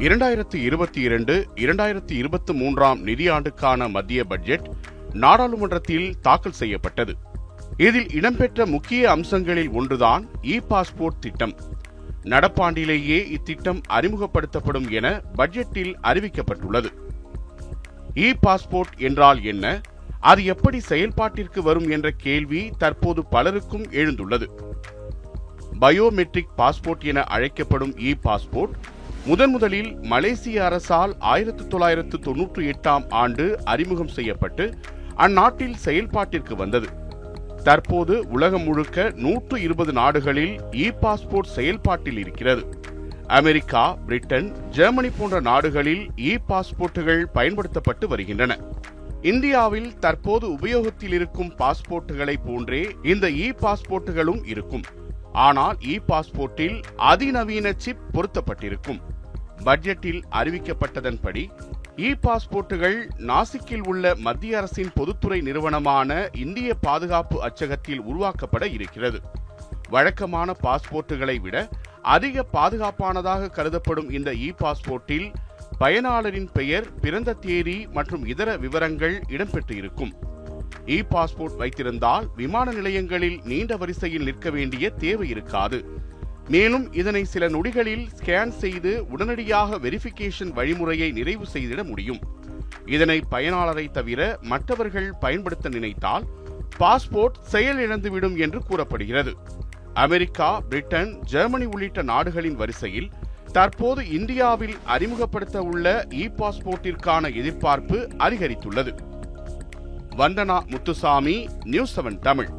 இரண்டாயிரத்தி இருபத்தி இரண்டு இரண்டாயிரத்தி இருபத்தி மூன்றாம் நிதியாண்டுக்கான மத்திய பட்ஜெட் நாடாளுமன்றத்தில் தாக்கல் செய்யப்பட்டது. இதில் இடம்பெற்ற முக்கிய அம்சங்களில் ஒன்றுதான் இ பாஸ்போர்ட் திட்டம். நடப்பாண்டிலேயே இத்திட்டம் அறிமுகப்படுத்தப்படும் என பட்ஜெட்டில் அறிவிக்கப்பட்டுள்ளது. இ பாஸ்போர்ட் என்றால் என்ன? அது எப்படி செயல்பாட்டிற்கு வரும் என்ற கேள்வி தற்போது பலருக்கும் எழுந்துள்ளது. பயோமெட்ரிக் பாஸ்போர்ட் என அழைக்கப்படும் இ பாஸ்போர்ட் முதன் முதலில் மலேசிய அரசால் ஆயிரத்து தொள்ளாயிரத்து தொன்னூற்றி எட்டாம் ஆண்டு அறிமுகம் செய்யப்பட்டு அந்நாட்டில் செயல்பாட்டிற்கு வந்தது. தற்போது உலகம் முழுக்க நூற்று இருபது நாடுகளில் இ பாஸ்போர்ட் செயல்பாட்டில் இருக்கிறது. அமெரிக்கா பிரிட்டன் ஜெர்மனி போன்ற நாடுகளில் இ பாஸ்போர்ட்டுகள் பயன்படுத்தப்பட்டு வருகின்றன. இந்தியாவில் தற்போது உபயோகத்தில் இருக்கும் பாஸ்போர்ட்டுகளை போன்றே இந்த இ பாஸ்போர்ட்டுகளும் இருக்கும். ஆனால் இ பாஸ்போர்ட்டில் அதிநவீன சிப் பொருத்தப்பட்டிருக்கும். பட்ஜெட்டில் அறிவிக்கப்பட்டதன்படி இ பாஸ்போர்ட்டுகள் நாசிக்கில் உள்ள மத்திய அரசின் பொதுத்துறை நிறுவனமான இந்திய பாதுகாப்பு அச்சகத்தில் உருவாக்கப்பட இருக்கிறது. வழக்கமான பாஸ்போர்ட்டுகளை விட அதிக பாதுகாப்பானதாக கருதப்படும் இந்த இ பாஸ்போர்ட்டில் பயனாளரின் பெயர் பிறந்த தேதி மற்றும் இதர விவரங்கள் இடம்பெற்று இருக்கும் இ பாஸ்போர்ட் வைத்திருந்தால் விமான நிலையங்களில் நீண்ட வரிசையில் நிற்க வேண்டிய தேவை இருக்காது. மேலும் இதனை சில நொடிகளில் ஸ்கேன் செய்து உடனடியாக வெரிஃபிகேஷன் வழிமுறையை நிறைவு செய்திட முடியும். இதனை பயனாளரை தவிர மற்றவர்கள் பயன்படுத்த நினைத்தால் பாஸ்போர்ட் செயலிழந்துவிடும் என்று கூறப்படுகிறது. அமெரிக்கா பிரிட்டன் ஜெர்மனி உள்ளிட்ட நாடுகளின் வரிசையில் தற்போது இந்தியாவில் அறிமுகப்படுத்த உள்ள இ பாஸ்போர்ட்டிற்கான எதிர்பார்ப்பு அதிகரித்துள்ளது. Vandana Muthusamy news seven Tamil.